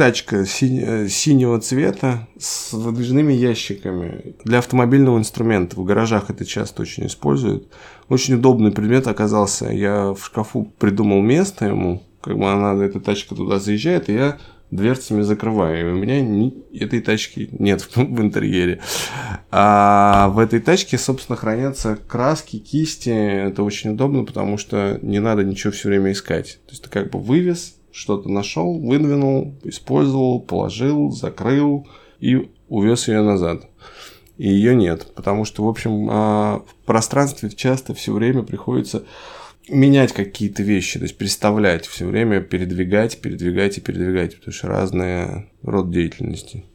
тачка э, синего цвета с выдвижными ящиками для автомобильного инструмента. В гаражах это часто очень используют. Очень удобный предмет оказался. Я в шкафу придумал место ему. Как бы она, эта тачка туда заезжает, и я дверцами закрываю. И у меня ни, этой тачки нет в, в интерьере. А в этой тачке, собственно, хранятся краски, кисти. Это очень удобно, потому что не надо ничего все время искать. То есть ты как бы вывез, что-то нашел, выдвинул, использовал, положил, закрыл и увез ее назад. И ее нет, потому что, в общем, а, в пространстве часто все время приходится менять какие-то вещи, то есть представлять все время, передвигать, передвигать и передвигать, потому что разные род деятельности.